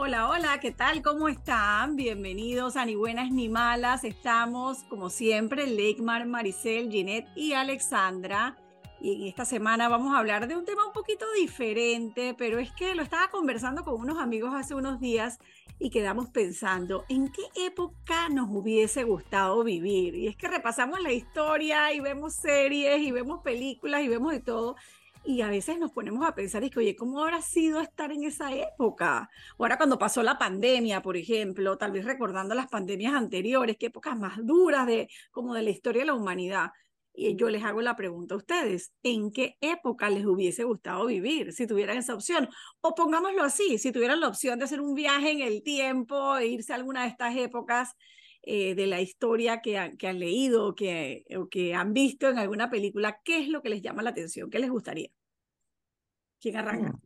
Hola, hola, ¿qué tal? ¿Cómo están? Bienvenidos a Ni Buenas ni Malas. Estamos, como siempre, Leikmar, Maricel, Ginette y Alexandra. Y en esta semana vamos a hablar de un tema un poquito diferente, pero es que lo estaba conversando con unos amigos hace unos días y quedamos pensando en qué época nos hubiese gustado vivir. Y es que repasamos la historia y vemos series y vemos películas y vemos de todo. Y a veces nos ponemos a pensar, y que, oye, ¿cómo habrá sido estar en esa época? Ahora cuando pasó la pandemia, por ejemplo, tal vez recordando las pandemias anteriores, qué épocas más duras de, como de la historia de la humanidad. Y yo les hago la pregunta a ustedes, ¿en qué época les hubiese gustado vivir si tuvieran esa opción? O pongámoslo así, si tuvieran la opción de hacer un viaje en el tiempo e irse a alguna de estas épocas eh, de la historia que, que han leído que, o que han visto en alguna película, ¿qué es lo que les llama la atención? ¿Qué les gustaría? ¿Quién arranca?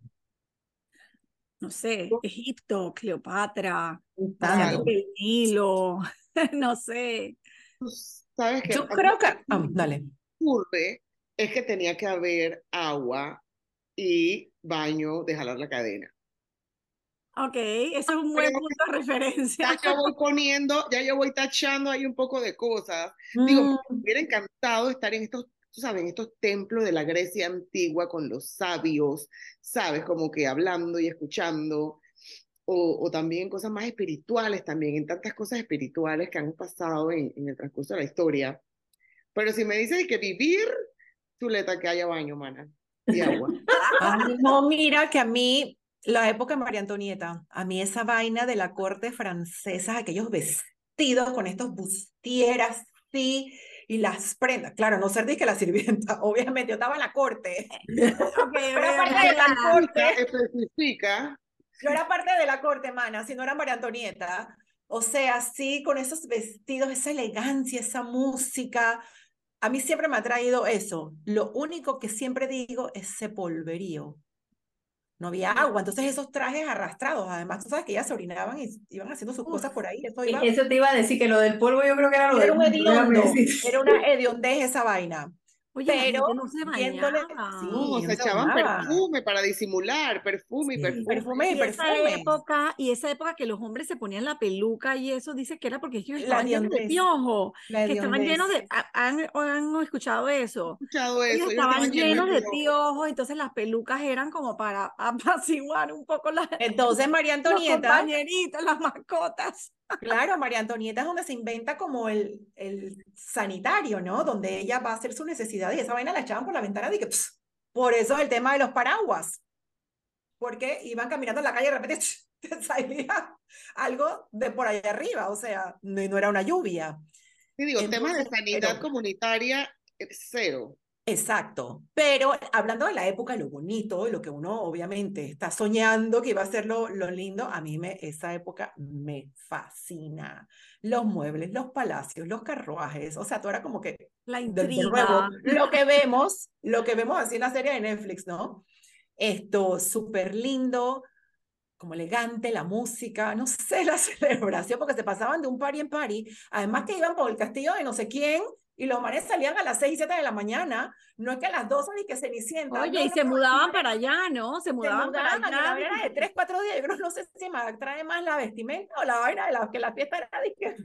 No sé, Egipto, Cleopatra, el Nilo, no sé. Sabes que Yo creo que. que dale. ocurre es que tenía que haber agua y baño de jalar la cadena. Ok, eso es un buen punto de referencia. Ya yo voy poniendo, ya yo voy tachando ahí un poco de cosas. Digo, Mm, me hubiera encantado estar en estos, tú sabes, en estos templos de la Grecia antigua con los sabios, sabes, como que hablando y escuchando, o, o también cosas más espirituales también, en tantas cosas espirituales que han pasado en, en el transcurso de la historia. Pero si me dices que vivir, chuleta, que haya baño, mana, y agua. no, mira que a mí, la época de María Antonieta, a mí esa vaina de la corte francesa, aquellos vestidos con estos bustieras, sí, y las prendas. Claro, no ser que la sirvienta, obviamente, yo estaba en la corte. Pero ok, aparte de la corte, Especifica. Yo era parte de la corte, mana, si no era María Antonieta. O sea, sí, con esos vestidos, esa elegancia, esa música. A mí siempre me ha traído eso. Lo único que siempre digo es ese polverío. No había agua, entonces esos trajes arrastrados, además, tú sabes que ellas se orinaban y iban haciendo sus cosas por ahí. Eso iba, Eso te iba a decir que lo del polvo yo creo que era lo era un hediondo, era una hediondez esa vaina. Oye, Pero no se viéndole, bañaba. sí, No, no se se echaban bañaba. perfume para disimular, perfume y Sí, perfume. perfume y Y esa perfume. época, y esa época que los hombres se ponían la peluca y eso, dice que era porque ellos estaban llenos de piojo, que estaban llenos de, ha- han, han escuchado eso, He escuchado ellos eso, ellos estaban estaban llenos de piojo. piojos, entonces las pelucas eran como para apaciguar un poco la- Entonces María los Antonieta, compañeritos, las mascotas. Claro, María Antonieta es donde se inventa como el, el sanitario, ¿no? Donde ella va a hacer sus necesidades y esa vaina la echaban por la ventana de que, pss, por eso el tema de los paraguas, porque iban caminando en la calle y de repente te salía algo de por allá arriba, o sea, no, no era una lluvia. Sí, digo, temas de Entonces, sanidad pero- comunitaria, eh, cero. Exacto, pero hablando de la época, lo bonito, lo que uno obviamente está soñando que iba a ser lo, lo lindo, a mí me, esa época me fascina. Los muebles, los palacios, los carruajes, o sea, tú era como que, La nuevo, intriga. lo que vemos, lo que vemos así en la serie de Netflix, ¿no? Esto, súper lindo, como elegante, la música, no sé, la celebración, porque se pasaban de un party en party, además que iban por el castillo de no sé quién, y los manes salían a las 6 y 7 de la mañana, no es que a las 12 ni que Cenicienta, Oye, no, y no, se no, mudaban se para allá, ¿no? Se mudaban para mudaban, la allá. vaina era de 3, 4 días, yo no sé si me trae más la vestimenta o la vaina de la, que la fiesta era de que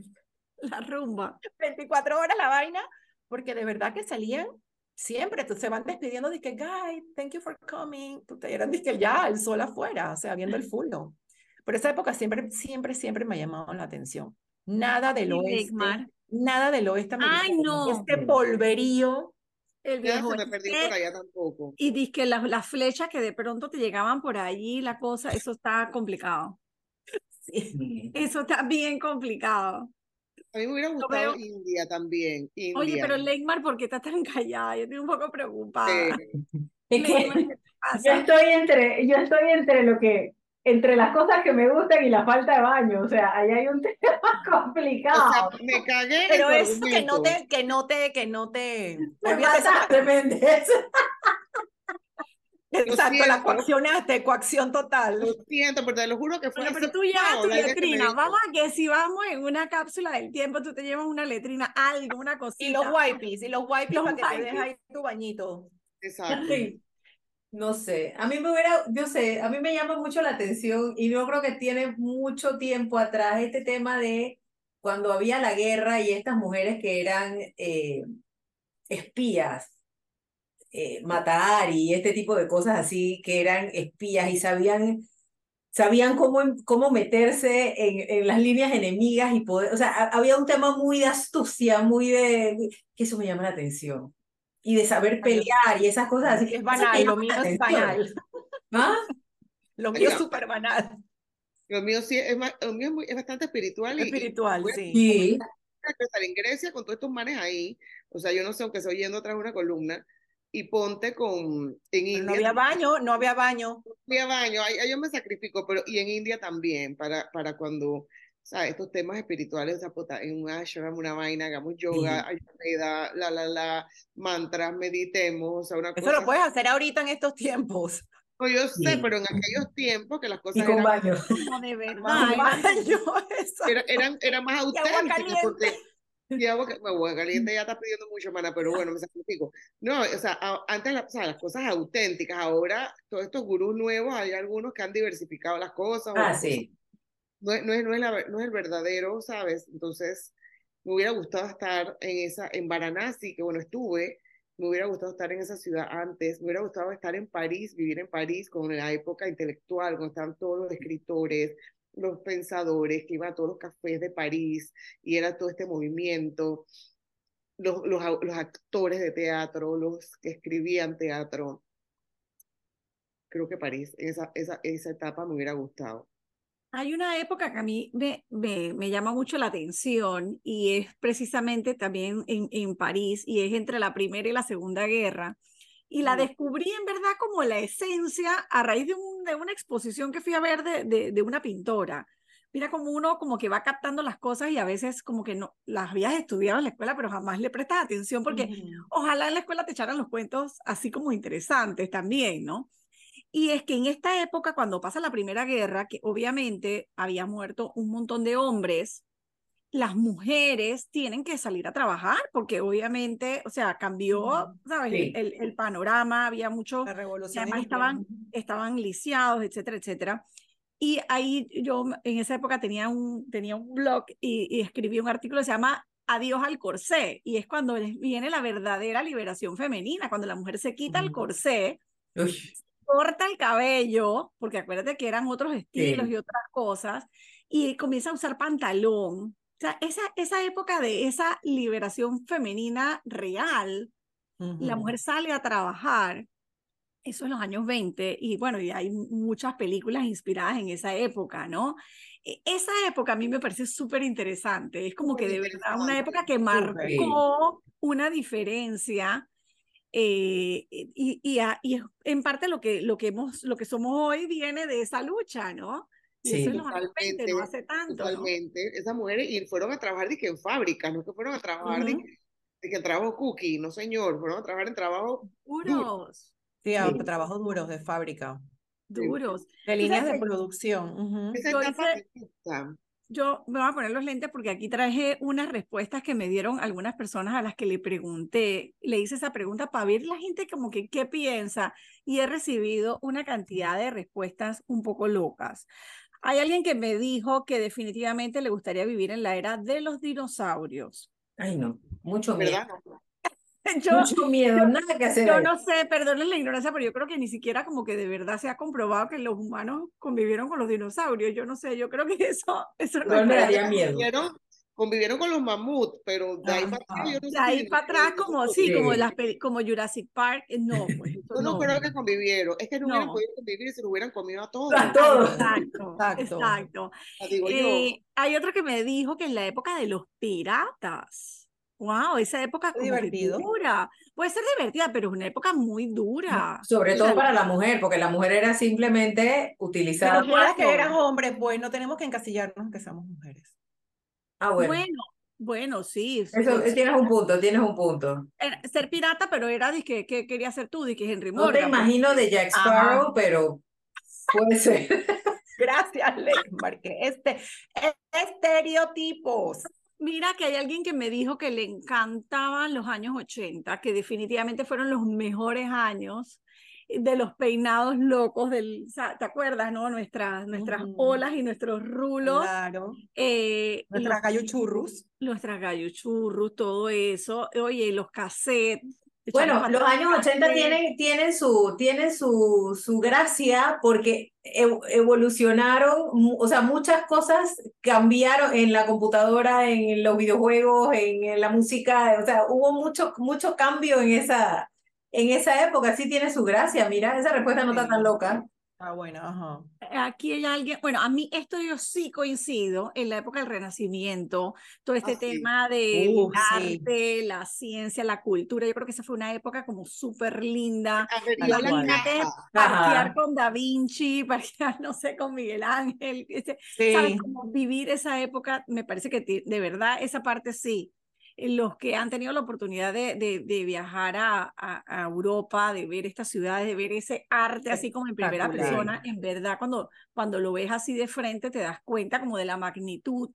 La rumba. 24 horas la vaina, porque de verdad que salían siempre, tú, se van despidiendo de que, guy, thank you for coming, tú te eran de que ya, el sol afuera, o sea, viendo el full, ¿no? Por esa época siempre, siempre, siempre me ha llamado la atención. Nada del Y oeste, Leigmar. Nada del oeste Ay, americano, no. este polverío, El Ya viejo se me este. por allá tampoco. Y dice que las, las flechas que de pronto te llegaban por allí, la cosa, eso está complicado. sí. Eso está bien complicado. A mí me hubiera gustado veo. India también. Oye, pero Leigmar, ¿por qué estás tan callada? Yo estoy un poco preocupada. Eh, Es Leigmar, que ¿qué te yo estoy entre, yo estoy entre lo que, entre las cosas que me gustan y la falta de baño. O sea, ahí hay un tema o sea, complicado. me cagué Pero eso que no te, que no te, que no te, Me olvídate eso, mataste, Méndez. exacto, la coaccionaste, coacción total. Lo siento, pero te lo juro que fue Bueno, pero tú llevas tu letrina. Vamos a que si vamos en una cápsula del tiempo, tú te llevas una letrina, algo, una Y cosita. los wipes, y los wipes Los para que te dejes ahí tu bañito. Exacto. Sí. No sé, a mí me hubiera, yo sé, a mí me llama mucho la atención y yo creo que tiene mucho tiempo atrás este tema de cuando había la guerra y estas mujeres que eran eh, espías, eh, matar y este tipo de cosas así, que eran espías y sabían, sabían cómo, cómo meterse en, en las líneas enemigas y poder, o sea, había un tema muy de astucia, muy de, que eso me llama la atención y de saber pelear y esas cosas así. Es banal, lo mío es banal. ¿Ah? Lo mío es súper banal. Lo mío sí es, lo mío es, muy, es bastante espiritual. Espiritual, y, sí. Sí. Estar en Grecia con todos estos manes ahí, o sea, yo no sé, aunque estoy yendo atrás de una columna, y ponte con, en India. No había baño, no había baño. No había baño, ahí, ahí yo me sacrifico, pero y en India también, para, para cuando sea, estos temas espirituales, o sea, puta, en un ashram, una vaina, hagamos yoga, Sí. ayurveda, la, la, la, mantras, meditemos, o sea, una Eso cosa. lo puedes hacer ahorita en estos tiempos. No, yo sé, Sí. pero en aquellos tiempos que las Y cosas con eran, baño. No, de verdad. Ay, baño, eso. era, eran, eran más Y auténticas, porque y agua, bueno, caliente ya está pidiendo mucho, mana, pero bueno, me sacrifico. No, o sea, a- antes la- o sea, las cosas auténticas, ahora todos estos gurús nuevos, hay algunos que han diversificado las cosas, o Ah, cosas sí. No es, no es, no es, la- no es el verdadero, ¿sabes? Entonces, me hubiera gustado estar en esa, en Varanasi, que bueno, estuve, me hubiera gustado estar en esa ciudad antes, me hubiera gustado estar en París, vivir en París con la época intelectual, cuando estaban todos los escritores, los pensadores, que iban a todos los cafés de París, y era todo este movimiento, los, los, los actores de teatro, los que escribían teatro. Creo que París, esa, esa, esa etapa me hubiera gustado. Hay una época que a mí me, me, me llama mucho la atención y es precisamente también en, en París y es entre la Primera y la Segunda Guerra. Y la descubrí en verdad como la esencia a raíz de, un, de una exposición que fui a ver de, de, de una pintora. Mira como uno como que va captando las cosas y a veces como que no las habías estudiado en la escuela, pero jamás le prestas atención porque ojalá en la escuela te echaran los cuentos así como interesantes también, ¿no? Y es que en esta época, cuando pasa la Primera Guerra, que obviamente había muerto un montón de hombres, las mujeres tienen que salir a trabajar porque obviamente, o sea, cambió. ¿sabes? Sí. El, el, panorama, había mucho, La y revolución además estaban, estaban lisiados, etcétera, etcétera. Y ahí yo en esa época tenía un, tenía un blog y, y escribí un artículo que se llama Adiós al corsé, y es cuando viene la verdadera liberación femenina, cuando la mujer se quita el corsé, Uy, corta el cabello, porque acuérdate que eran otros estilos Sí. y otras cosas, y comienza a usar pantalón. O sea, esa, esa época de esa liberación femenina real, la mujer sale a trabajar, eso en los años 20, y bueno, y hay muchas películas inspiradas en esa época, ¿no? E- Esa época a mí me parece súper interesante, es como que de verdad una época que marcó una diferencia eh, y, y, a- y en parte lo que, lo, que hemos, lo que somos hoy viene de esa lucha, ¿no? Y eso Sí. los años 20, no hace tanto, ¿no? Totalmente. Esas mujeres y fueron a trabajar dizque en fábricas, no que fueron a trabajar Ujú. dizque, dizque en trabajo cookie, no señor, fueron a trabajar en trabajo duro. Duros, Sí, a- Sí. trabajos duros de fábrica, duros. de líneas de producción. ujú. Esa Yo etapa hice- me gusta. Yo me voy a poner los lentes porque aquí traje unas respuestas que me dieron algunas personas a las que le pregunté. Le hice esa pregunta para ver la gente como que qué piensa y he recibido una cantidad de respuestas un poco locas. Hay alguien que me dijo que definitivamente le gustaría vivir en la era de los dinosaurios. Ay, no, mucho miedo. ¿Verdad? Yo, Mucho miedo, nada que hacer. yo ahí. no sé, perdonen la ignorancia, pero yo creo que ni siquiera como que de verdad se ha comprobado que los humanos convivieron con los dinosaurios. Yo no sé, yo creo que eso, eso no me daría miedo. Convivieron, convivieron con los mamuts, pero de ahí Ajá. para atrás yo no De ahí para atrás, como sí, como, las peli- como Jurassic Park, eh, no, pues Yo no, no. creo que convivieron. Es que no, hubieran podido convivir si lo hubieran comido a todos. A todos. Exacto, Exacto. exacto. Ya digo Eh, yo. hay otro que me dijo que en la época de los piratas, wow, esa época que divertido. dura. Puede ser divertida, pero es una época muy dura. Sobre todo para la mujer, porque la mujer era simplemente utilizada. Pero fuera que Bueno. eran hombres, pues no tenemos que encasillarnos que somos mujeres. Ah, bueno. Bueno, bueno, sí. Eso, sí, tienes un punto, tienes un punto. era- ser pirata, pero era de que, que quería ser tú, de que Henry No te Morgan. imagino de Jack Ajá. Sparrow, pero puede ser. Gracias, Leymar, que este estereotipos. Mira que hay alguien que me dijo que le encantaban los años 80, que definitivamente fueron los mejores años. de los peinados locos del, ¿te acuerdas, no? Nuestras, nuestras olas y nuestros rulos. Claro. eh, Nuestras churros. nuestras gallo churros, todo eso. Oye, los cassettes. Bueno, los años 80 cassettes. tienen, tienen, su, tienen su, su gracia porque ev- evolucionaron, o sea, muchas cosas cambiaron en la computadora, en los videojuegos, en, en la música, o sea, hubo mucho, mucho cambio en esa, en esa época, sí tiene su gracia, mira, esa respuesta no está tan loca. Ah, bueno, ajá. Aquí hay alguien, bueno, a mí esto yo sí coincido en la época del Renacimiento, todo este Ah, sí. tema Uh, sí. arte, la ciencia, la cultura, yo creo que esa fue una época como súper linda. Imagínate parquear con Da Vinci, parquear, no sé, con Miguel Ángel, este, ¿sabes? Sí. Como vivir esa época, me parece que de verdad esa parte sí. Los que han tenido la oportunidad de, de, de viajar a, a, a Europa, de ver estas ciudades, de ver ese arte así como en primera persona, en verdad cuando, cuando lo ves así de frente te das cuenta como de la magnitud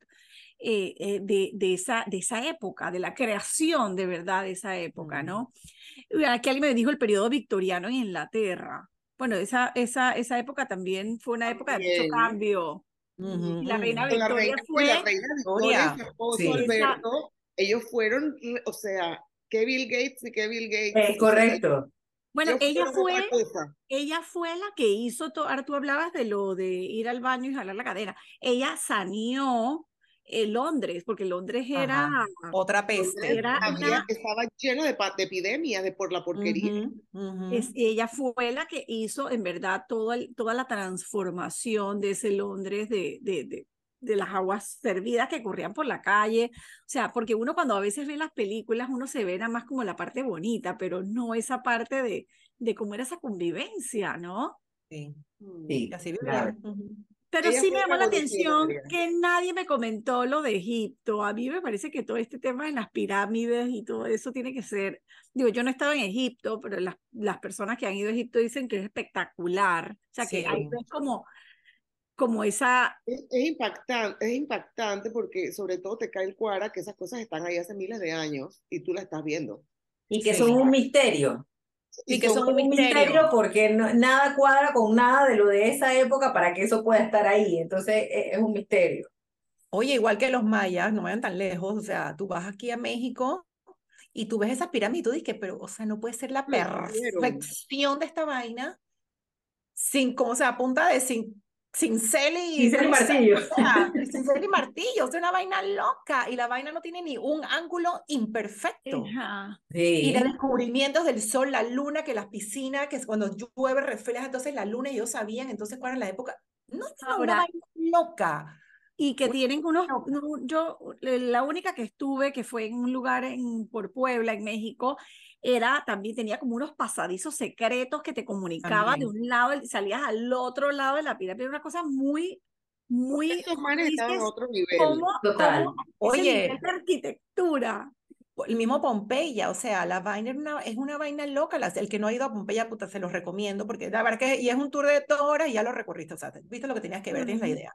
eh, eh, de, de, esa, de esa época, de la creación de verdad de esa época. ¿no? Aquí alguien me dijo el periodo victoriano en Inglaterra. Bueno, esa, esa, esa época también fue una época de mucho cambio. Ujú, Y la reina. Con la Victoria reina, fue- la reina Victoria su esposo Sí. Alberto, ellos fueron, o sea, que Bill Gates y que Bill Gates. Es correcto. Bueno, ellos ella fue, ella fue la que hizo todo, ahora tú hablabas de lo de ir al baño y jalar la cadera. Ella saneó eh, Londres, porque Londres era, Ajá. Otra peste. Era Había- una- estaba lleno de, epidemias, de por la porquería. Es- ella fue la que hizo en verdad todo el- toda la transformación de ese Londres de, de, de, de las aguas servidas que corrían por la calle. O sea, porque uno cuando a veces ve las películas, uno se ve nada más como la parte bonita, pero no esa parte de, de cómo era esa convivencia, ¿no? Sí. Sí, así claro. Pero Ella sí me llamó la atención que nadie me comentó lo de Egipto. A mí me parece que todo este tema de las pirámides y todo eso tiene que ser, digo, yo no he estado en Egipto, pero las, las personas que han ido a Egipto dicen que es espectacular. O sea, que ahí Sí. ves como, como esa, Es, es impactante, es impactante porque sobre todo te cae el cuara que esas cosas están ahí hace miles de años y tú las estás viendo. Y que Sí. son un misterio. Y que son un un misterio. misterio porque no- nada cuadra con nada de lo de esa época para que eso pueda estar ahí. Entonces e- es, un misterio. Oye, igual que los mayas, no vayan tan lejos, o sea, tú vas aquí a México y tú ves esas pirámides y tú dices, pero, o sea, no puede ser la perfección de esta vaina sin, como, o sea, a punta de sin, cincel y... Cincel y martillo. o sea, cincel y martillo, sea, una vaina loca y la vaina no tiene ni un ángulo imperfecto. ajá, Y Sí. de descubrimientos del sol, la luna, que las piscinas, que es cuando llueve refleja entonces la luna y ellos sabían entonces cuál era la época. No, no, una vaina loca. y que tienen unos, no. no, yo, la única que estuve, que fue en un lugar en, por Puebla, en México, era, también tenía como unos pasadizos secretos que te comunicaban de También. un lado salías al otro lado de la pirámide, una cosa muy, muy, Estos como manes estaban otro nivel. ¿cómo, Total. cómo ese Oye. nivel de arquitectura? El mismo Pompeya, o sea, la vaina es una, es una vaina loca. las- El que no ha ido a Pompeya, puta, se los recomiendo, porque la verdad que y es un tour de dos horas y ya lo recorriste, o sea, viste lo que tenías que ver, tienes la idea.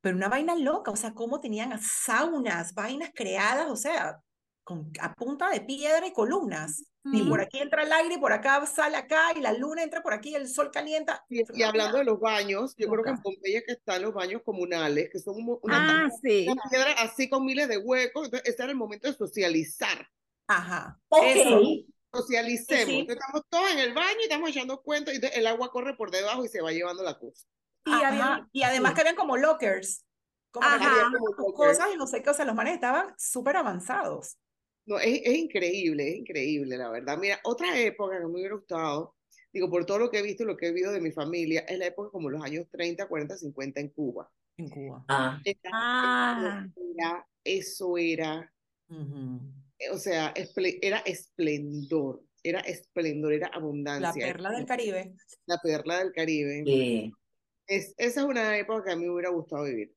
Pero una vaina loca, o sea, cómo tenían saunas, vainas creadas, o sea, con, a punta de piedra y columnas. Y por Ujú. aquí entra el aire, y por acá sale acá, y la luna entra por aquí, el sol calienta. Y, y una hablando de los baños, yo creo que en. Pompeya que están los baños comunales, que son un- una, Ah, sí. una piedra así con miles de huecos. Entonces, ese era el momento de socializar. Ajá, Ok. eso. Socialicemos. Sí, sí. Entonces, estamos todos en el baño y estamos echando cuentos y entonces el agua corre por debajo y se va llevando la cosa. Y había, Y además que habían como lockers, como que Había como lockers. cosas y no sé qué, o sea, los manes estaban súper avanzados. No, es, es increíble, es increíble, la verdad. Mira, otra época que me hubiera gustado, digo, por todo lo que he visto y lo que he visto de mi familia, es la época como los años 30, 40, 50 en Cuba. En Cuba. Ah, Era- Ah. era- eso era, eh, o sea, esple- era esplendor, era esplendor, era La abundancia. perla del Caribe. La perla del Caribe. sí. Es, esa es una época que a mí me hubiera gustado vivir.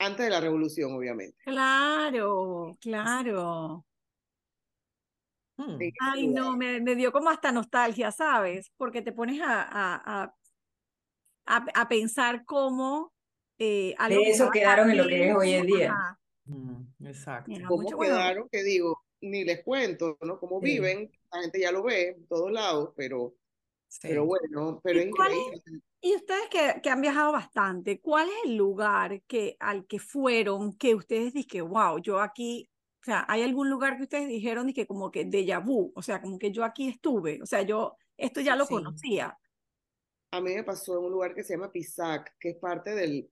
Antes de la revolución, obviamente. claro, claro. Ay, no, me, me dio como hasta nostalgia, ¿sabes? Porque te pones a, a, a, a, a pensar cómo eh, De eso quedaron en lo que es hoy en día. ajá, Mm, Exacto. ¿Cómo quedaron? Que digo, ni les cuento, ¿no? Cómo Sí. viven, la gente ya lo ve en todos lados, pero Pero bueno, pero ¿Y cuál es-. Y ustedes que, que han viajado bastante, ¿cuál es el lugar que, al que fueron que ustedes dijeron, wow, yo aquí, o sea, ¿hay algún lugar que ustedes dijeron que como que déjà vu, o sea, como que yo aquí estuve, o sea, yo esto ya lo Sí. conocía? A mí me pasó en un lugar que se llama Pisac, que es parte del,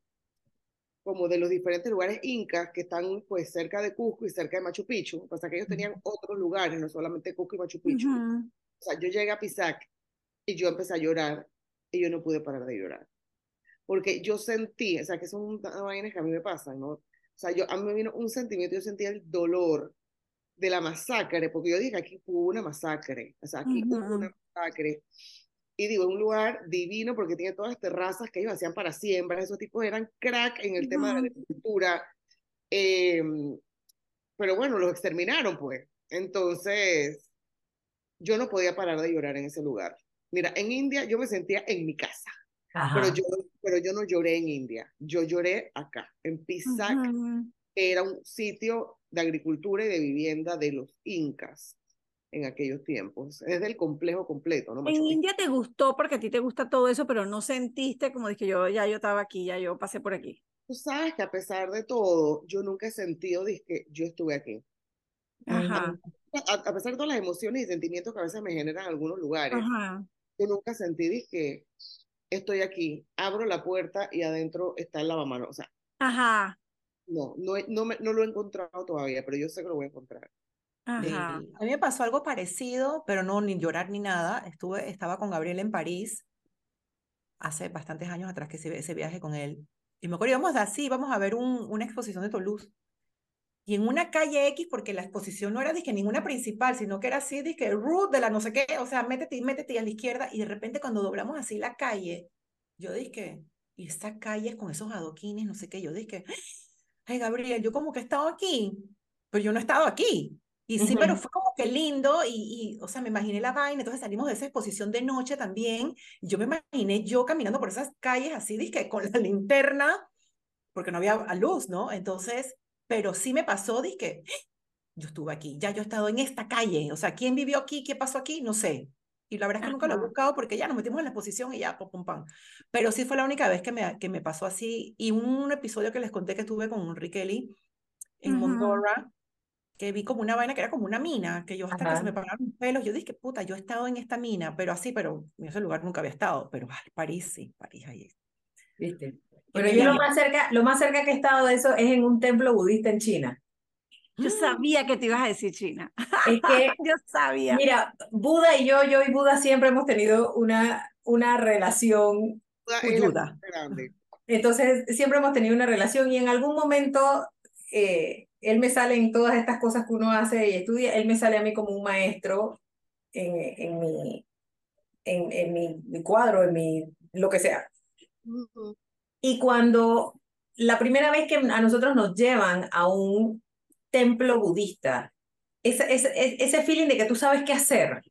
como de los diferentes lugares incas que están pues cerca de Cusco y cerca de Machu Picchu. Pasa es que ellos tenían otros lugares, no solamente Cusco y Machu Picchu. Ujú. O sea, yo llegué a Pisac y yo empecé a llorar y yo no pude parar de llorar. Porque yo sentí, o sea, que son unas vainas que a mí me pasan, ¿no? O sea, yo, a mí me vino un sentimiento, yo sentía el dolor de la masacre, porque yo dije, aquí hubo una masacre, o sea, aquí hubo Ujú. una masacre. Y digo, es un lugar divino porque tiene todas las terrazas que ellos hacían para siembra, esos tipos eran crack en el tema de la agricultura. Eh, pero bueno, los exterminaron, pues. Entonces, yo no podía parar de llorar en ese lugar. Mira, en India yo me sentía en mi casa, Ajá. pero yo, pero yo no lloré en India, yo lloré acá, en Pisac, que era un sitio de agricultura y de vivienda de los incas en aquellos tiempos. Es del complejo completo, ¿no? En Machu. India te gustó porque a ti te gusta todo eso, pero no sentiste como dije yo, ya yo estaba aquí, ya yo pasé por aquí. Tú sabes que a pesar de todo, yo nunca he sentido que yo estuve aquí. Ajá, A, a pesar de todas las emociones y sentimientos que a veces me generan algunos lugares, ajá. Yo nunca sentí que estoy aquí, abro la puerta y adentro está el lavamanos. O sea, Ajá, no, no, no, me- no lo he encontrado todavía, pero yo sé que lo voy a encontrar. ajá. Sí. A mí me pasó algo parecido, pero no ni llorar ni nada. Estuve, estaba con Gabriel en París hace bastantes años atrás que hice ese viaje con él. Y me acuerdo, íbamos así, vamos a ver un, una exposición de Toulouse. Y en una calle X, porque la exposición no era que ninguna principal, sino que era así, que route de la no sé qué, o sea, métete y métete a la izquierda. Y de repente cuando doblamos así la calle, yo dije, y esta calle con esos adoquines, no sé qué, yo dije, ay, Gabriel, yo como que he estado aquí, pero yo no he estado aquí. Y sí, pero Ujú. fue como que lindo y, y, o sea, me imaginé la vaina, entonces salimos de esa exposición de noche también, y yo me imaginé yo caminando por esas calles así, dizque con la linterna, porque no había luz, ¿no? Entonces, pero sí me pasó, dizque, yo estuve aquí, ya yo he estado en esta calle, o sea, ¿quién vivió aquí? ¿Qué pasó aquí? No sé. Y la verdad es que nunca lo he Ajá. buscado porque ya nos metimos en la exposición y ya, pum, pum, pam. Pero sí fue la única vez que me, que me pasó así. Y un episodio que les conté que estuve con Enrique Kelly en Ujú. Mondorra, que vi como una vaina que era como una mina, que yo hasta que se Ajá. me pararon los pelos, yo dije, puta, yo he estado en esta mina, pero así, pero en ese lugar nunca había estado, pero ay, París sí, París ahí. ¿Viste? Pero yo lo más cerca, lo más cerca que he estado de eso es en un templo budista en China. Yo sabía que te ibas a decir China. Es que, Yo sabía. mira, Buda y yo, yo y Buda siempre hemos tenido una, una relación, grande. entonces siempre hemos tenido una relación y en algún momento eh, él me sale en todas estas cosas que uno hace y estudia, él me sale a mí como un maestro en, en mi, en, en mi, mi cuadro, en mi, lo que sea. Ujú. Y cuando la primera vez que a nosotros nos llevan a un templo budista, ese, ese, ese feeling de que tú sabes qué hacer.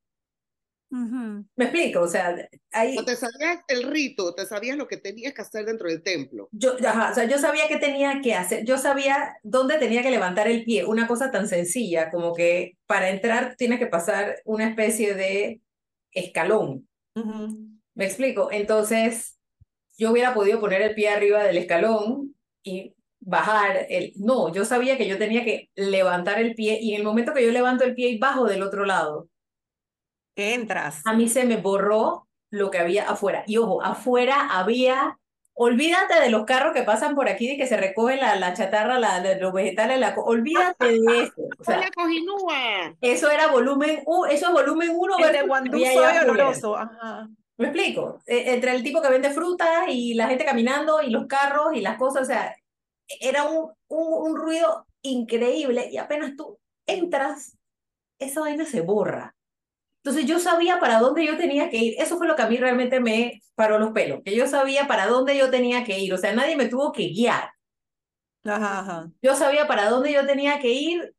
¿Me explico? O sea, ahí, O te sabías el rito, te sabías lo que tenías que hacer dentro del templo. yo, ajá, o sea, yo sabía qué tenía que hacer, yo sabía dónde tenía que levantar el pie, una cosa tan sencilla como que para entrar tienes que pasar una especie de escalón. ¿Me explico? Entonces, yo hubiera podido poner el pie arriba del escalón y bajar el... No, yo sabía que yo tenía que levantar el pie y en el momento que yo levanto el pie y bajo del otro lado, Que entras. a mí se me borró lo que había afuera. Y ojo, afuera había... Olvídate de los carros que pasan por aquí, de que se recoge la, la chatarra, la, los vegetales, la, olvídate de eso. O sea, eso era volumen, u- eso es volumen uno El de oloroso. Ajá. ¿Me explico? E- Entre el tipo que vende fruta y la gente caminando y los carros y las cosas, o sea, era un, un, un ruido increíble y apenas tú entras, esa vaina se borra. Entonces yo sabía para dónde yo tenía que ir. Eso fue lo que a mí realmente me paró los pelos, que yo sabía para dónde yo tenía que ir. O sea, nadie me tuvo que guiar. Ajá, ajá. Yo sabía para dónde yo tenía que ir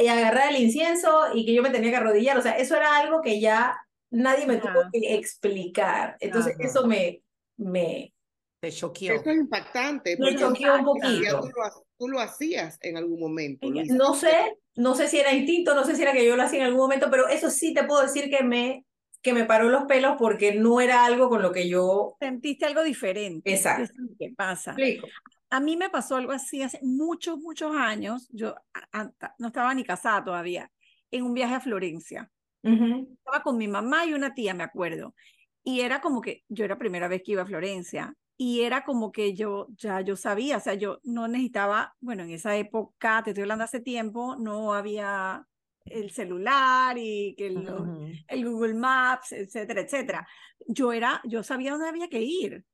y agarrar el incienso y que yo me tenía que arrodillar. O sea, eso era algo que ya nadie me tuvo que explicar. Entonces Ajá. eso me, me, Te choqueó. Eso es impactante. me choqueó un ya poquito. tú lo, tú lo hacías en algún momento. Luis. No sé, no sé si era instinto, no sé si era que yo lo hacía en algún momento, pero eso sí te puedo decir que me que me paró los pelos porque no era algo con lo que yo Sentiste algo diferente. Exacto. Que pasa. explico. A mí me pasó algo así hace muchos, muchos años. Yo a- a- no estaba ni casada todavía, en un viaje a Florencia. Ujú. Estaba con mi mamá y una tía, me acuerdo. Y era como que yo era primera vez que iba a Florencia. Y era como que yo ya yo sabía, o sea, yo no necesitaba, bueno, en esa época, te estoy hablando hace tiempo, no había el celular y que el, Ujú. el Google Maps, etcétera, etcétera. Yo era, yo sabía dónde había que ir,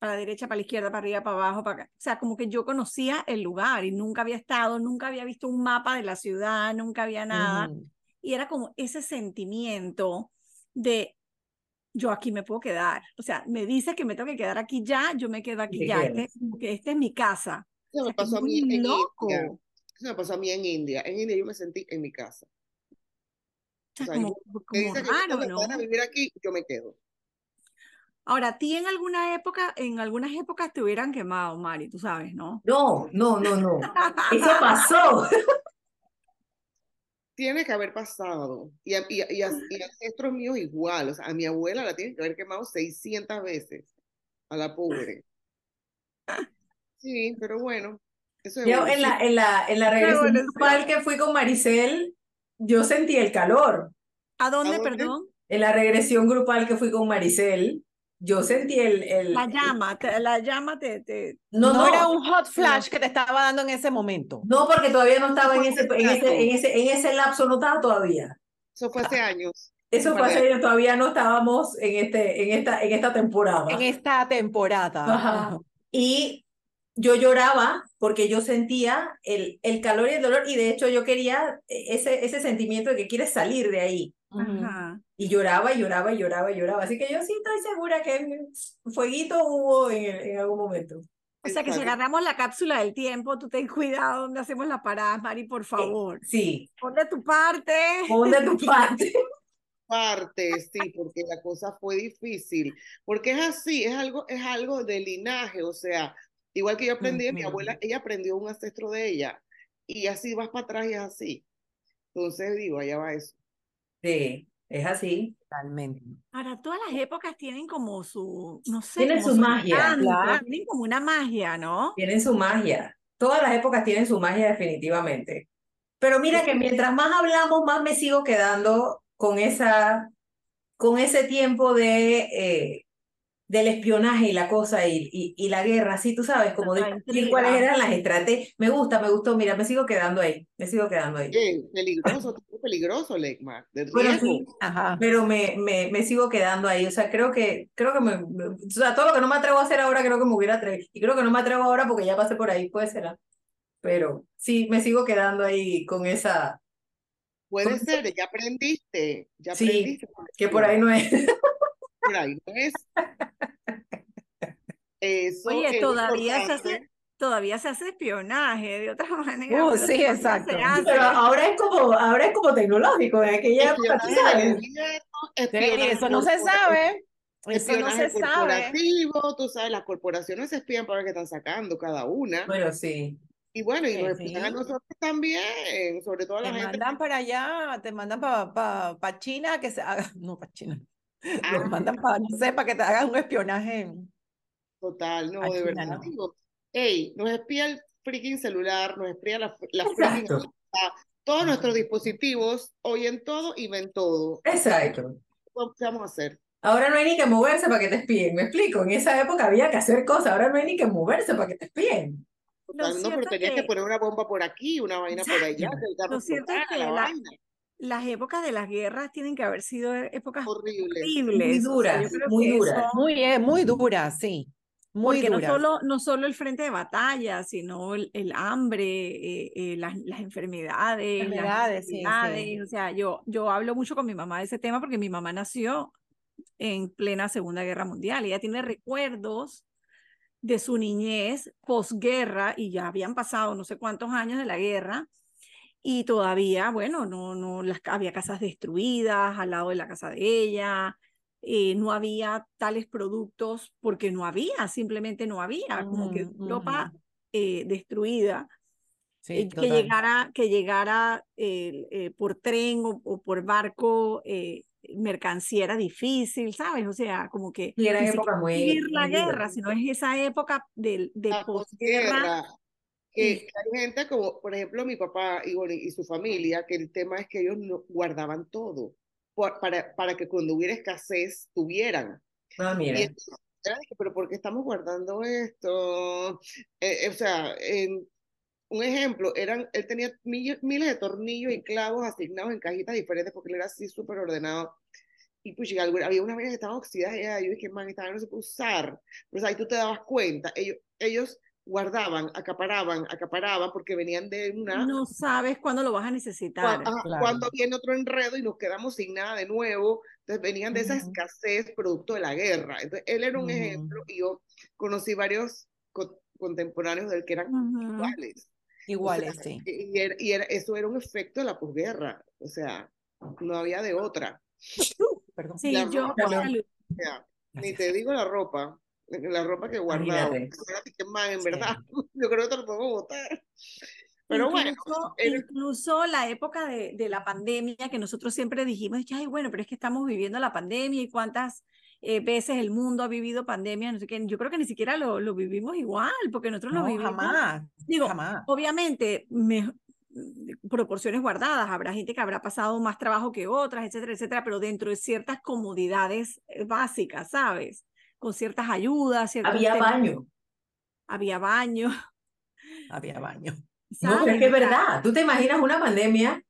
para la derecha, para la izquierda, para arriba, para abajo, para acá. O sea, como que yo conocía el lugar y nunca había estado, nunca había visto un mapa de la ciudad, nunca había nada. Ujú. Y era como ese sentimiento de yo aquí me puedo quedar. O sea, me dice que me tengo que quedar aquí ya, yo me quedo aquí ya. Este, como que esta es mi casa. Eso me pasó a mí en loco. India. Eso me pasó a mí en India. En India yo me sentí en mi casa. O sea, sea, como, yo raro, tengo que ¿no? quedar a vivir aquí, yo me quedo. Ahora, a ti en alguna época, en algunas épocas te hubieran quemado, Mari, tú sabes, ¿no? No, no, no, no. Eso pasó. Tiene que haber pasado. Y, a- y, a- y, a- y ancestros míos igual. O sea, a mi abuela la tienen que haber quemado 600 veces. A la pobre. Sí, pero bueno. Eso es Yo en la, en la, en la regresión grupal que fui con Maricel, yo sentí el calor. ¿A dónde, dónde? perdón? En la regresión grupal que fui con Maricel, yo sentí el... el La llama, te- la llama te, te- No, No, no, era un hot flash que te estaba dando en ese momento. no, porque todavía no estaba en ese, en ese, en ese, en ese lapso, no estaba todavía. Eso fue hace años. Eso fue hace, todavía no estábamos en, este, en, esta, en esta temporada. En esta temporada. Ajá. Y yo lloraba porque yo sentía el, el calor y el dolor y de hecho yo quería ese, ese sentimiento de que quieres salir de ahí. Ajá. Y lloraba y lloraba y lloraba y lloraba. Así que yo sí estoy segura que fueguito hubo en, en algún momento. O sea que si agarramos la cápsula del tiempo, tú ten cuidado donde hacemos la parada, Mari, por favor. Sí, Pon de tu parte. pon de tu parte. Parte, sí, porque la cosa fue difícil. Porque es así, es algo, es algo de linaje. O sea, igual que yo aprendí de mi abuela, ella aprendió un ancestro de ella. Y así vas para atrás y es así. Entonces digo, allá va eso. Sí, es así. Totalmente. Ahora, todas las épocas tienen como su, no sé, Tienen como su magia, claro. tienen como una magia, ¿no? Tienen su magia. Todas las épocas tienen su magia definitivamente. Pero mira que mientras más hablamos, más me sigo quedando con esa, con ese tiempo de eh, del espionaje y la cosa y, y, y la guerra, sí, tú sabes, como intriga. cuáles eran las estrategias. Me gusta, me gustó, mira, me sigo quedando ahí, me sigo quedando ahí. Eh, peligroso, peligroso, Legmar, de Bueno, riesgo. sí, Ajá. pero me, me, me sigo quedando ahí. O sea, creo que, creo que me, me- o sea, todo lo que no me atrevo a hacer ahora, creo que me hubiera atrevido. Y creo que no me atrevo ahora porque ya pasé por ahí, puede ser. ¿ah? Pero sí, me sigo quedando ahí con esa, Puede ¿Cómo? ser, ya aprendiste, ya Sí, aprendiste. que por ahí no es. Por ahí no es. Eso Oye, es todavía se hace, todavía se hace espionaje de otra manera. Uh, pero sí, exacto. Pero ahora es como, ahora es como tecnológico, en aquella época, tú sabes. gobierno, Sí, eso no se sabe. Eso no se sabe. corporativo, tú sabes, las corporaciones se espían para ver qué están sacando cada una. Bueno, sí. Y bueno, y Sí, nos espían a sí. nosotros también, sobre todo a Te la gente. mandan para allá, te mandan para pa, pa China que se haga, no para China, Ah, los mandan para, no sé, para que te hagan un espionaje. total, no, de China verdad, no. digo, hey, nos espía el freaking celular, nos espía la, la freaking Exacto. todos nuestros dispositivos oyen todo y ven todo. Exacto. ¿Qué vamos a hacer? Ahora no hay ni que moverse para que te espíen, me explico. En esa época había que hacer cosas, ahora no hay ni que moverse para que te espíen. Lo no, pero tenías que que- poner una bomba por aquí, una vaina por allá, Exacto. el carro Lo cierto es que la la- vaina. Las épocas de las guerras tienen que haber sido épocas Horrible. horribles. Muy o sea, duras, muy duras. eso- Muy, eh, muy dura, sí. Muy porque no solo, no solo el frente de batalla, sino el, el hambre, eh, eh, las, las enfermedades, las Enfermedades, sí, sí. enfermedades. O sea, yo, yo hablo mucho con mi mamá de ese tema porque mi mamá nació en plena Segunda Guerra Mundial. Ella tiene recuerdos de su niñez posguerra y ya habían pasado no sé cuántos años de la guerra y todavía, bueno, no, no, las, había casas destruidas al lado de la casa de ella, eh, no había tales productos porque no había, simplemente no había, como que Ujú, Europa ujú. eh, destruida, Sí, eh, que llegara, que llegara eh, por tren o, o por barco eh, mercancía era difícil, ¿sabes? O sea, como que Y épocas siquiera muy- la guerra, sino es esa época de, de la posguerra. Que, hay gente como, por ejemplo, mi papá y, bueno, y su familia, que el tema es que ellos no guardaban todo por- para, para que cuando hubiera escasez tuvieran. Ah, Y mira. entonces, pero ¿por qué estamos guardando esto? Eh, eh, o sea, en, un ejemplo, eran, él tenía miles, miles de tornillos y clavos asignados en cajitas diferentes porque él era así súper ordenado. Y pues había unas vainas que estaban oxidadas y yo dije, man, esta no se puede usar. Pero ahí tú te dabas cuenta, ellos, ellos guardaban, acaparaban, acaparaban porque venían de una... No sabes cuándo lo vas a necesitar. ajá, Claro. Cuando viene otro enreddo y nos quedamos sin nada de nuevo, entonces venían de esa Ujú. escasez producto de la guerra. Entonces él era un Ujú. ejemplo y yo conocí varios co- contemporáneos de él que eran Ujú. iguales. O Iguales, sea, sí. y, era, y era- eso era un efecto de la posguerra, o sea, no había de otra. Perdón. Sí, La yo, ropa. O sea, ni te digo la ropa, la ropa que guardaba. Que, man, en Sí. verdad, yo creo que te lo podemos botar. Pero bueno, incluso, era- incluso la época de, de la pandemia, que nosotros siempre dijimos, ay, bueno, pero es que estamos viviendo la pandemia y cuántas eh, veces el mundo ha vivido pandemia, no sé qué, yo creo que ni siquiera lo, lo vivimos igual, porque nosotros lo No, vivimos, jamás. digo, Jamás. obviamente, me- proporciones guardadas, habrá gente que habrá pasado más trabajo que otras, etcétera, etcétera, pero dentro de ciertas comodidades eh, básicas, ¿sabes? Con ciertas ayudas, Había temas- baño. había baño, Había baño. No, pero es que es verdad. Tú te imaginas una pandemia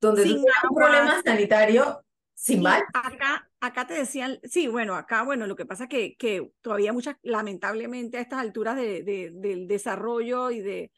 donde tú Sin tienes un problema sanitario sin Sí, baño. acá, acá te decían, sí, bueno, acá, bueno, lo que pasa que, que todavía muchas, lamentablemente a estas alturas de, de- del desarrollo y de,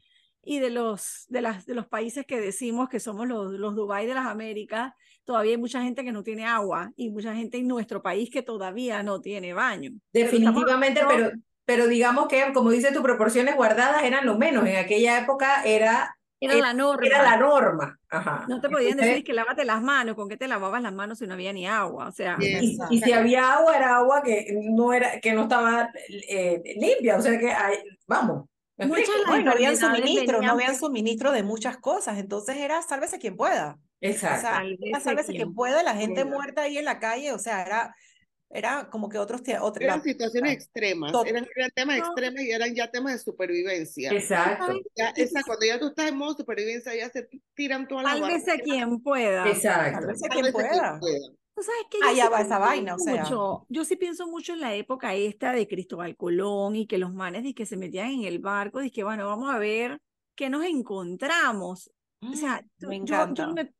y de los, de las, de los países que decimos que somos los, los Dubái de las Américas, todavía hay mucha gente que no tiene agua y mucha gente en nuestro país que todavía no tiene baño. Pero estamos Definitivamente, pero, pero digamos que, como dice tu proporciones guardadas eran lo menos. En aquella época era, Era la norma. era la norma. Ajá. No te podían decir que lávate las manos, ¿con qué te lavabas las manos si no había ni agua? O sea. Y, y si había agua, era agua que no, era, que no estaba eh, limpia. O sea que, hay- vamos. ¿me Muchas No, habían suministro, no habían suministro de muchas cosas. Entonces era sálvese quien pueda. O Exacto. sea, Sálvese era sálvese quien quien pueda, la gente muerta ahí en la calle, o sea, era, era como que otros, otra- eran la- situaciones la- extremas, eran, eran temas No. extremos y eran ya temas de supervivencia. Exacto. Ya, esa, cuando ya tú estás en modo supervivencia, ya se tiran todas las Sálvese barreras. quien pueda. Exacto. sálvese Sálvese quien pueda. Tú sabes que yo sí va esa vaina, o sea. mucho, yo sí pienso mucho en la época esta de Cristóbal Colón y que los manes y que se metían en el barco y que bueno, vamos a ver qué nos encontramos. O sea, Mm, me yo, yo me,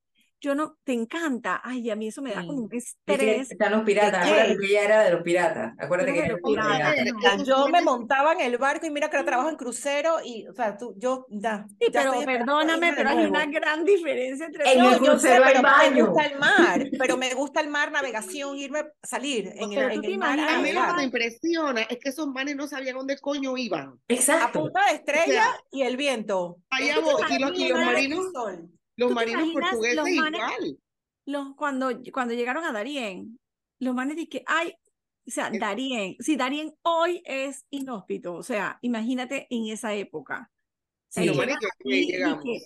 yo no, te encanta. Ay, a mí eso me da como un estrés. están los piratas. Acuérdate que ella era de los piratas. Acuérdate que Era de los piratas. Yo me montaba en el barco y mira que ahora trabajo en crucero y, o sea, tú, yo, ya, Sí, pero perdóname, pero hay una gran diferencia entre En No, el yo sé, crucero hay pero me baño. gusta el mar, pero me gusta el mar, navegación, irme, salir en el, Pero tú en te el mar a A mí lo que me impresiona es que esos manes no sabían dónde coño iban. A Exacto. punta de estrella y el viento. Allá ¿Tú te voy, y los, y los imaginas? marinos, Sol. Los ¿Tú te marinos portugueses los manes- igual. los, cuando, cuando llegaron a Darien, los manes de que, ay, o sea, Es- Darien, si Darien hoy es inhóspito, o sea, imagínate en esa época. Sí. Los manes y llegamos. que-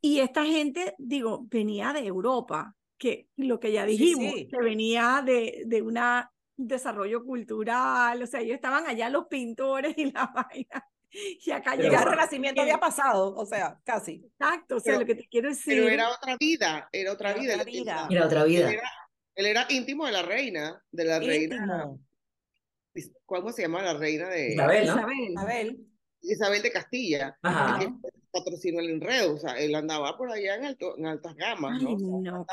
y esta gente, digo, venía de Europa, que lo que ya dijimos, sí. que venía de, de una- un desarrollo cultural, o sea, ellos estaban allá los pintores y la vaina, y acá Pero Ya el renacimiento había pasado, o sea, casi. Exacto, o sea, Pero- lo que te quiero decir. Pero era otra vida, era otra Era vida. otra que vida. Era otra Él vida. era, él era íntimo de la reina, de la reina. Íntimo. ¿Cómo se llama la reina de Isabel, ¿no? Isabel. Abel. Isabel de Castilla? Ajá. que patrocinó el enredo, o sea, él andaba por allá en, alto, en altas gamas, Ay, ¿no? no,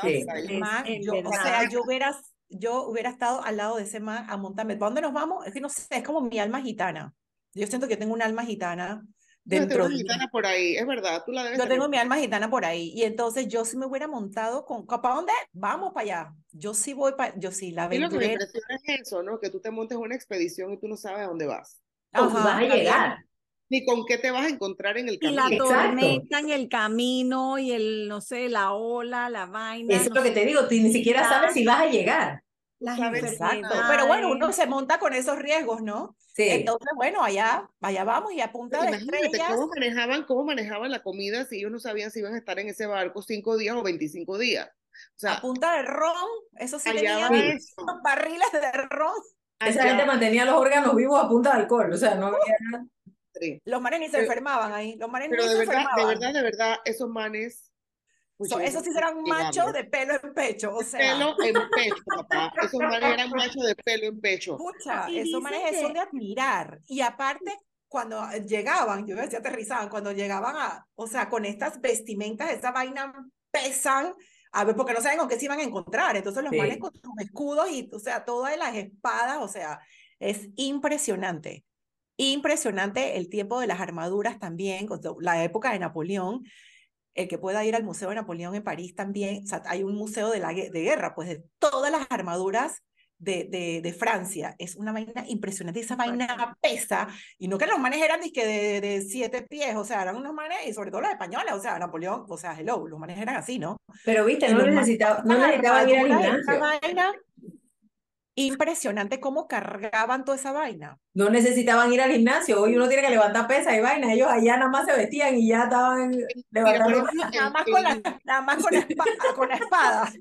man, en yo, o sea, yo hubiera, yo hubiera estado al lado de ese man a montarme. ¿Para dónde nos vamos? Es que no sé, es como mi alma gitana. Yo siento que tengo un alma gitana dentro de mí. gitana por ahí, es verdad, tú la debes Yo tener. tengo mi alma gitana por ahí. Y entonces yo sí me hubiera montado con, ¿para dónde? Vamos para allá. Yo sí voy para, yo sí, la Y lo que me impresiona es eso, ¿no? Que tú te montes una expedición y tú no sabes a dónde vas. Ajá, vas a llegar. Ni con qué te vas a encontrar en el Y la camino. Exacto. tormenta en el camino y el, no sé, la ola, la vaina. Eso es no lo que te digo. Tú ni siquiera sabes si vas a llegar. Las Exacto. Pero bueno, uno se monta con esos riesgos, ¿no? Sí. Entonces, bueno, allá, allá vamos y a punta Pero de imagínate estrellas. cómo manejaban, cómo manejaban la comida si ellos no sabían si iban a estar en ese barco cinco días o 25 días. O sea, a punta de ron, eso sí tenían eso. barriles de ron. Esa allá gente mantenía los órganos vivos a punta de alcohol, o sea, no había nada. sí. Los manes ni se Pero- enfermaban ahí, los manes Pero ni de se verdad, de enfermaban. verdad, de verdad, esos manes. So, esos sí serán machos de pelo en pecho, o sea, Pelo en pecho, papá. Esos manes eran machos de pelo en pecho. Pucha, Y esos manes que- son de admirar. Y aparte, cuando llegaban, yo decía aterrizaban, cuando llegaban a, o sea, con estas vestimentas, esa vaina pesan, a ver, porque no saben con qué se iban a encontrar. Entonces los Sí. manes con sus escudos y, o sea, todas las espadas, o sea, es impresionante. Impresionante el tiempo de las armaduras también, con la época de Napoleón. El que pueda ir al Museo de Napoleón en París también, o sea, hay un museo de la de guerra, pues de todas las armaduras de, de, de Francia. Es una vaina impresionante. Esa vaina pesa. Y no que los manes eran dizque de, de siete pies, o sea, eran unos manes, y sobre todo los españoles, o sea, Napoleón, o sea, hello, los manes eran así, ¿no? Pero viste, no necesitaba, no esa necesitaban ir al gimnasio. vaina, impresionante cómo cargaban toda esa vaina. No necesitaban ir al gimnasio. Hoy uno tiene que levantar pesas y vainas. Ellos allá nada más se vestían y ya estaban levantando Nada más con la, nada más con la espada, con la espada.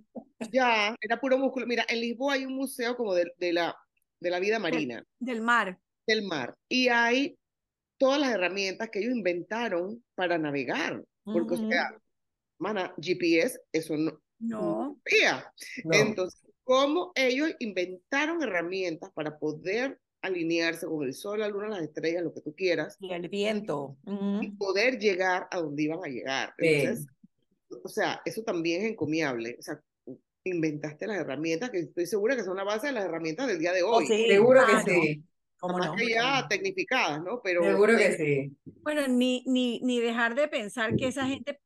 ya, era puro músculo. Mira, en Lisboa hay un museo como de, de la, de la vida marina, Del mar. del mar, y hay todas las herramientas que ellos inventaron para navegar. Porque, Ujú. o sea, mana, GPS, eso no No. No. Entonces, ¿cómo ellos inventaron herramientas para poder alinearse con el sol, la luna, las estrellas, lo que tú quieras, Y el viento. y poder llegar a donde iban a llegar? Entonces, o sea, eso también es encomiable. O sea, inventaste las herramientas que estoy segura que son la base de las herramientas del día de Oh, hoy. sí, Seguro que sí. ¿Cómo Más no? que ya tecnificadas, ¿no? Pero Seguro que eh, sí. Bueno, ni, ni, ni dejar de pensar que esa gente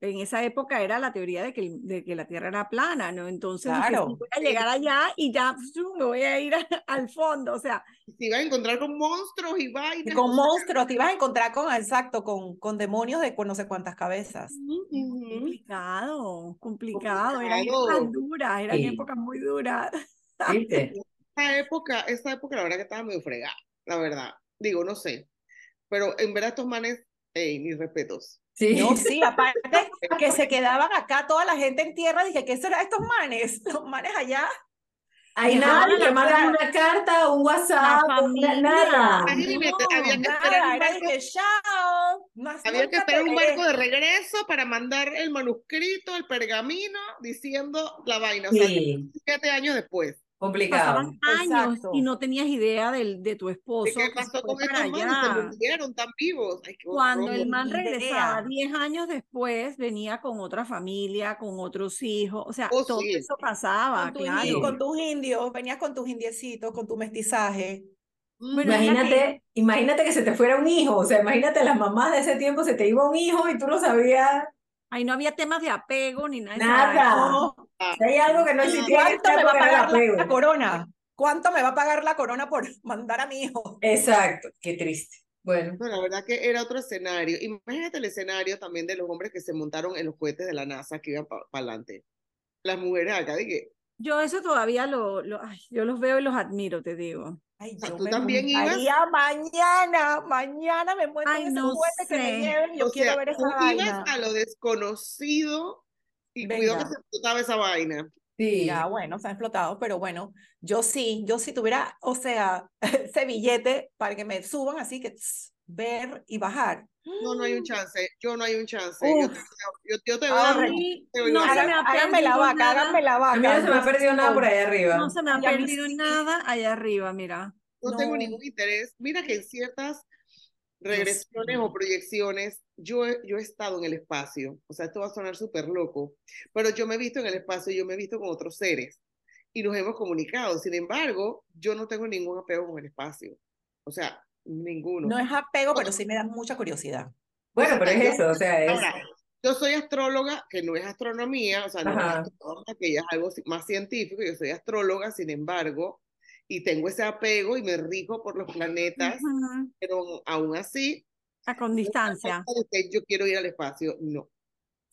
en esa época era la teoría de que, de que la Tierra era plana, ¿no? Entonces, dije, Claro. sí, voy a llegar allá y ya me voy a ir a- al fondo, o sea, se iba a encontrar con monstruos y Y vainas. con monstruos, te ibas a encontrar con, exacto, con, con demonios de no sé cuántas cabezas. complicado, complicado, eran épocas duras, eran Sí. épocas muy duras. ¿Viste? Esa época, esa época la verdad que estaba medio fregada, la verdad. Digo, no sé. Pero en verdad estos manes, ey, mis respetos. Sí. No, sí, aparte que se quedaban acá toda la gente en tierra, dije, ¿qué será estos manes? Los manes allá. Hay Dejaban nada, que mandan una carta, un WhatsApp, La una- familia. nada. Imagínate, No, había que nada, esperar un barco, chao. Había que esperar un veré". barco de regreso para mandar el manuscrito, el pergamino, diciendo la vaina. O sea, Sí, siete años después. Complicado. Pasaban años Exacto. y no tenías idea del, de tu esposo. ¿Y qué pasó con estos manes? Se murieron tan vivos. Ay, qué Cuando horror. el man regresaba idea. 10 años después, venía con otra familia, con otros hijos, o sea, Oh, todo sí. eso pasaba, Con tus, claro. in- con tus indios, venías con tus indiecitos, con tu mestizaje. Bueno, Imagínate, imagínate que se te fuera un hijo, o sea, imagínate las mamás de ese tiempo, se te iba un hijo y tú no sabías Ahí no había temas de apego ni nada. nada. Ah, Si hay algo que no existía ¿Cuánto me va a pagar la, apego. la corona? ¿Cuánto me va a pagar la corona por mandar a mi hijo? Exacto, qué triste. Bueno, No, la verdad que era otro escenario. Imagínate el escenario también de los hombres que se montaron en los cohetes de la NASA que iban para adelante. Las mujeres acá, dije, Yo eso todavía lo, lo- ay, yo los veo y los admiro, te digo. Ay, sea, yo tú me también ibas- mañana, mañana me Ay, en ese no cohete que me lleven, yo o quiero sea, ver tú esa ibas vaina. a lo desconocido y cuidado que Venga. se explotaba esa vaina. sí. Ya, bueno, se ha explotado, pero bueno, yo sí, yo si tuviera, o sea, ese billete para que me suban así que tss, ver y bajar. No, no hay un chance. Yo no hay un chance. Yo te, yo, yo te A veo. mí te veo no se me ha háganme la vaca, nada. háganme la vaca. A mí no se me ha perdido nada por ahí arriba. No se me ha Y a mí perdido sí. nada allá arriba, mira. No tengo No. ningún interés. Mira que en ciertas regresiones o proyecciones, yo he, yo he estado en el espacio. O sea, esto va a sonar súper loco, pero yo me he visto en el espacio, yo me he visto con otros seres y nos hemos comunicado. Sin embargo, yo no tengo ningún apego con el espacio. O sea, ninguno. No es apego, pero sí me da mucha curiosidad. Bueno, pero es eso, o sea, es... Ahora, yo soy astróloga, que no es astronomía, o sea, no es Ajá. astróloga, que ya es algo más científico, yo soy astróloga, sin embargo, y tengo ese apego y me rijo por los planetas, Ujú. pero aún así, A con distancia. yo quiero ir al espacio, no.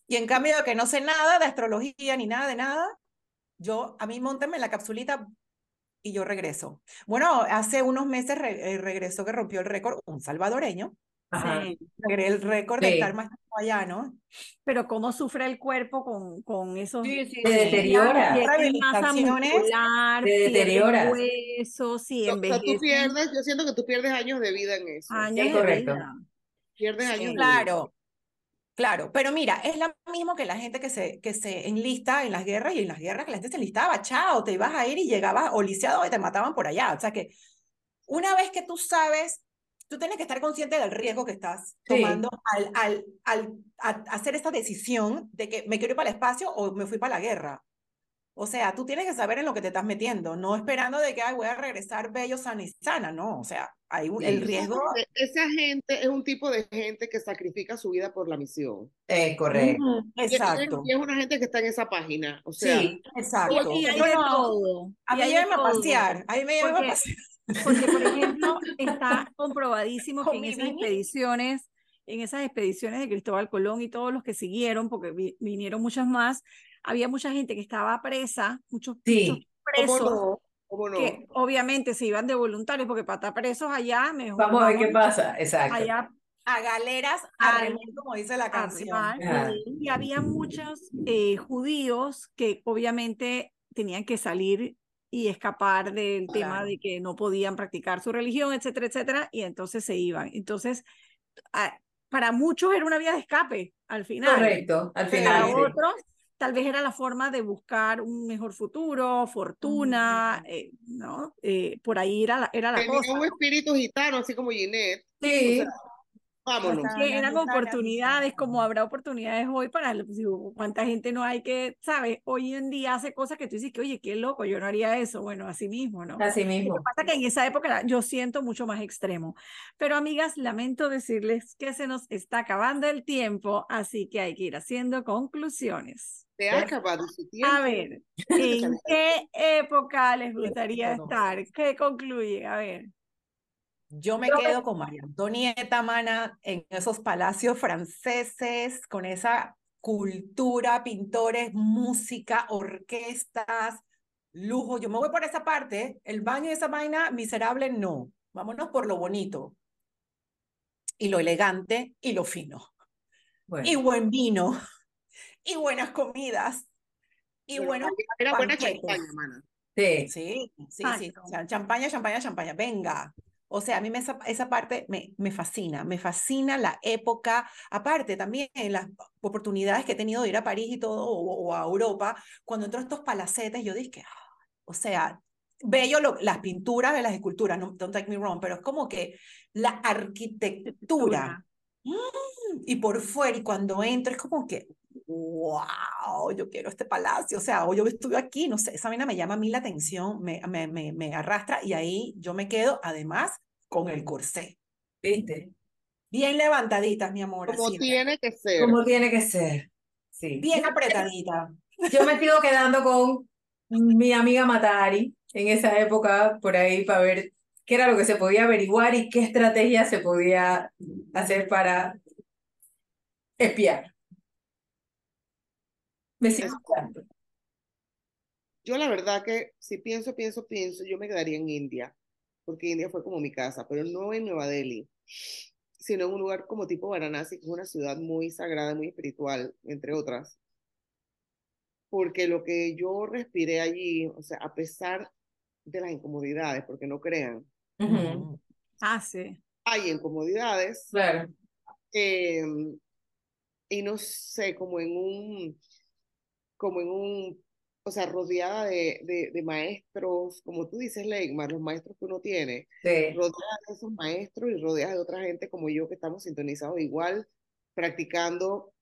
Y en cambio de que no sé nada de astrología ni nada de nada, yo, a mí montenme en la capsulita y yo regreso. Bueno, hace unos meses re- eh, regresó que rompió el récord un salvadoreño Ajá. Sí. El récord de Sí. estar más tiempo allá, ¿no? Pero cómo sufre el cuerpo con, con esos... Sí, sí, Se deteriora. Masa muscular, Se deteriora. huesos, y O sea, tú pierdes, yo siento que tú pierdes años de vida en eso. años Es de correcto. vida. Pierdes Sí, años de vida. Claro, pero mira, es lo mismo que la gente que se, que se enlista en las guerras y en las guerras que la gente se enlistaba, chao, te ibas a ir y llegabas o lisiado y te mataban por allá. O sea que una vez que tú sabes, tú tienes que estar consciente del riesgo que estás Sí. tomando al, al, al a- hacer esta decisión de que me quiero ir para el espacio o me fui para la guerra. O sea, tú tienes que saber en lo que te estás metiendo, no esperando de que Ay, voy a regresar bello, sana y sana, no, o sea, hay un- el riesgo. Porque Esa gente es un tipo de gente que sacrifica su vida por la misión. Es correcto. Exacto. Y es una gente que está en esa página. O sea, Sí, Exacto. Y hay Yo de no- todo. A y mí hay a todo. pasear. A mí me llevan a Porque- pasear. Porque, por ejemplo, está comprobadísimo que en esas expediciones, en esas expediciones de Cristóbal Colón y todos los que siguieron, porque vi- vinieron muchas más, había mucha gente que estaba presa, muchos, Sí. muchos ¿cómo presos, no? ¿Cómo no? que obviamente se iban de voluntarios, porque para estar presos allá, mejor vamos a ver qué pasa. Exacto. allá A galeras, a como dice la canción. remar. Ajá. Y había muchos eh, judíos que obviamente tenían que salir y escapar del tema Claro. de que no podían practicar su religión, etcétera, etcétera, y entonces se iban. Entonces, a- para muchos era una vía de escape al final. Correcto, al final. Para sí. otros, tal vez era la forma de buscar un mejor futuro, fortuna, eh, ¿no? Eh, por ahí era la, era la Tenía cosa. un espíritu gitano, así como Ginette. Sí, Vámonos. Que eran oportunidades, como habrá oportunidades hoy para, digo, cuánta gente no hay que, ¿sabes? Hoy en día hace cosas que tú dices que, oye, qué loco, yo no haría eso, bueno, así mismo, ¿no? así Lo mismo. que pasa que en esa época yo siento mucho más extremo. Pero amigas, lamento decirles que se nos está acabando el tiempo, así que hay que ir haciendo conclusiones. Te ha acabado su tiempo. A ver, ¿en qué época les gustaría estar? ¿Qué concluye? A ver. Yo me quedo con María Antonieta, mana, en esos palacios franceses, con esa cultura, pintores, música, orquestas, lujo. Yo me voy por esa parte. El baño y esa vaina miserable, no. Vámonos por lo bonito. Y lo elegante y lo fino. Bueno, Y buen vino. Y buenas comidas. Y Bueno, buenos Era buena champaña, mana. sí. Sí, sí, sí. O sea, champaña, champaña, champaña. Venga. O sea, a mí me, esa, esa parte me, me fascina. Me fascina la época. Aparte, también las oportunidades que he tenido de ir a París y todo, o, o a Europa, cuando entro a estos palacetes, yo dije, ah, o sea, bello lo- las pinturas de las esculturas, no, don't take me wrong, pero es como que la arquitectura. Mm, y por fuera, y cuando entro, es como que, wow, yo quiero este palacio, o sea, o yo estuve aquí, no sé, esa vaina me llama a mí la atención, me, me, me, me arrastra y ahí yo me quedo, además, con el corsé. ¿Viste? Bien levantaditas, mi amor, Como así, tiene que ser. Como tiene que ser. Sí. bien apretadita. Yo me sigo quedando con mi amiga Matari en esa época por ahí para ver qué era lo que se podía averiguar y qué estrategia se podía hacer para espiar. Me sigo quedando. Yo la verdad que si pienso, pienso, pienso, yo me quedaría en India, porque India fue como mi casa, pero no en Nueva Delhi, sino en un lugar como tipo Varanasi, que es una ciudad muy sagrada, muy espiritual, entre otras. Porque lo que yo respiré allí, o sea, a pesar de las incomodidades, porque no crean, Ujú, Ah, sí. hay incomodidades, Claro. eh, y no sé, como en un, como en un, o sea, rodeada de, de, de maestros, como tú dices, Leigmar, los maestros que uno tiene, Sí. rodeada de esos maestros y rodeada de otra gente como yo que estamos sintonizados igual, practicando, o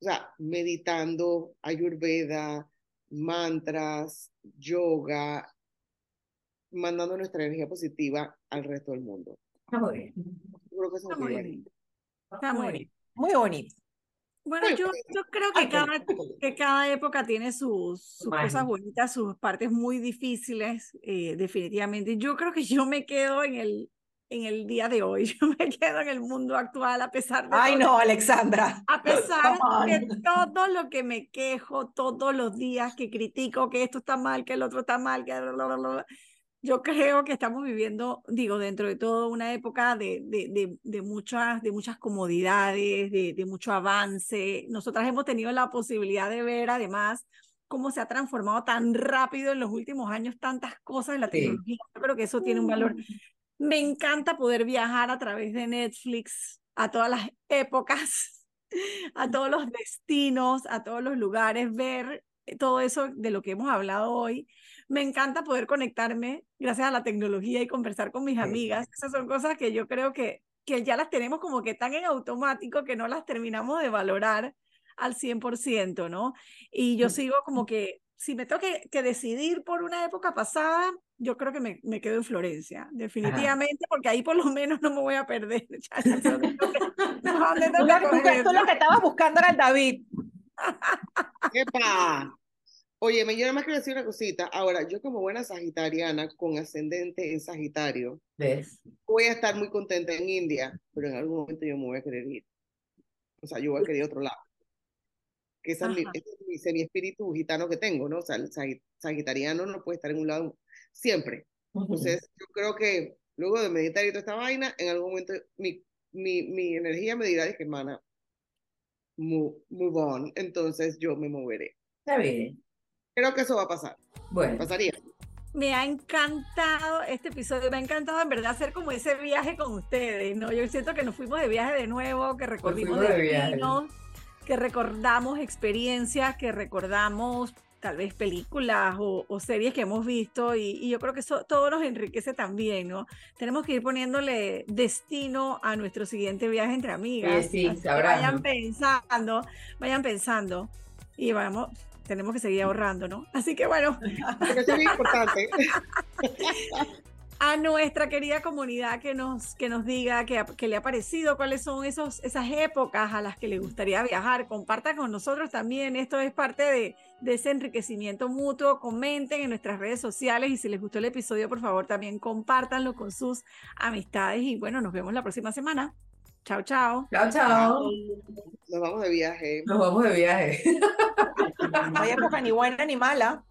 sea, meditando, ayurveda, mantras, yoga, mandando nuestra energía positiva al resto del mundo. Está muy bien. Creo que eso Está muy bien. Está muy bien. Muy bonito. Bueno, yo, yo creo que cada, que cada época tiene sus, sus cosas bonitas, sus partes muy difíciles, eh, definitivamente. Yo creo que yo me quedo en el, en el día de hoy, yo me quedo en el mundo actual a pesar de Ay, todo- no, Alexandra. A pesar de todo lo que me quejo todos los días, que critico que esto está mal, que el otro está mal, que bla, bla, bla, yo creo que estamos viviendo, digo, dentro de todo, una época de, de, de, de muchas, de muchas comodidades, de, de mucho avance. Nosotras hemos tenido la posibilidad de ver, además, cómo se ha transformado tan rápido en los últimos años tantas cosas en la Sí. tecnología. Yo creo que eso tiene un valor. Mm. Me encanta poder viajar a través de Netflix a todas las épocas, a todos los destinos, a todos los lugares, ver todo eso de lo que hemos hablado hoy. Me encanta poder conectarme gracias a la tecnología y conversar con mis Sí. amigas. Esas son cosas que yo creo que, que ya las tenemos como que tan en automático que no las terminamos de valorar al 100%, ¿no? Y yo sigo como que, si me tengo que, que decidir por una época pasada, yo creo que me, me quedo en Florencia, definitivamente, porque ahí por lo menos no me voy a perder. Tú- tú cogerlo. lo que estabas buscando era el David. ¡Epa! Oye, me nada más quiero decir una cosita. Ahora, yo como buena sagitariana con ascendente en Sagitario, ¿Ves? voy a estar muy contenta en India, pero en algún momento yo me voy a querer ir. O sea, yo voy a querer ir a otro lado. Que esa es mi, ese es mi semi-espíritu gitano que tengo, ¿no? O sea, el sagi- sagitariano no puede estar en un lado siempre. Entonces, yo creo que luego de meditar y toda esta vaina, en algún momento mi, mi, mi energía me dirá, dije, hermana, move, move on. Entonces yo me moveré. Está bien. Creo que eso va a pasar. Bueno, Pasaría. Me ha encantado este episodio, me ha encantado en verdad hacer como ese viaje con ustedes, ¿no? Yo siento que nos fuimos de viaje de nuevo, que recorrimos fuimos de viaje. destinos, que recordamos experiencias, que recordamos tal vez películas o, o series que hemos visto y, y yo creo que eso todo nos enriquece también, ¿no? Tenemos que ir poniéndole destino a nuestro siguiente viaje entre amigas. Sí, sabrán, vayan ¿no? pensando, vayan pensando y vamos, tenemos que seguir ahorrando, ¿no? Así que bueno, Porque eso es muy importante. a nuestra querida comunidad que nos, que nos diga qué que le ha parecido, cuáles son esos, esas épocas a las que le gustaría viajar. Compartan con nosotros también. Esto es parte de, de ese enriquecimiento mutuo. Comenten en nuestras redes sociales y si les gustó el episodio, por favor, también compártanlo con sus amistades. Y bueno, nos vemos la próxima semana. Chao, chao. chao, chao. Nos vamos de viaje. Nos vamos de viaje. No hay época ni buena ni mala.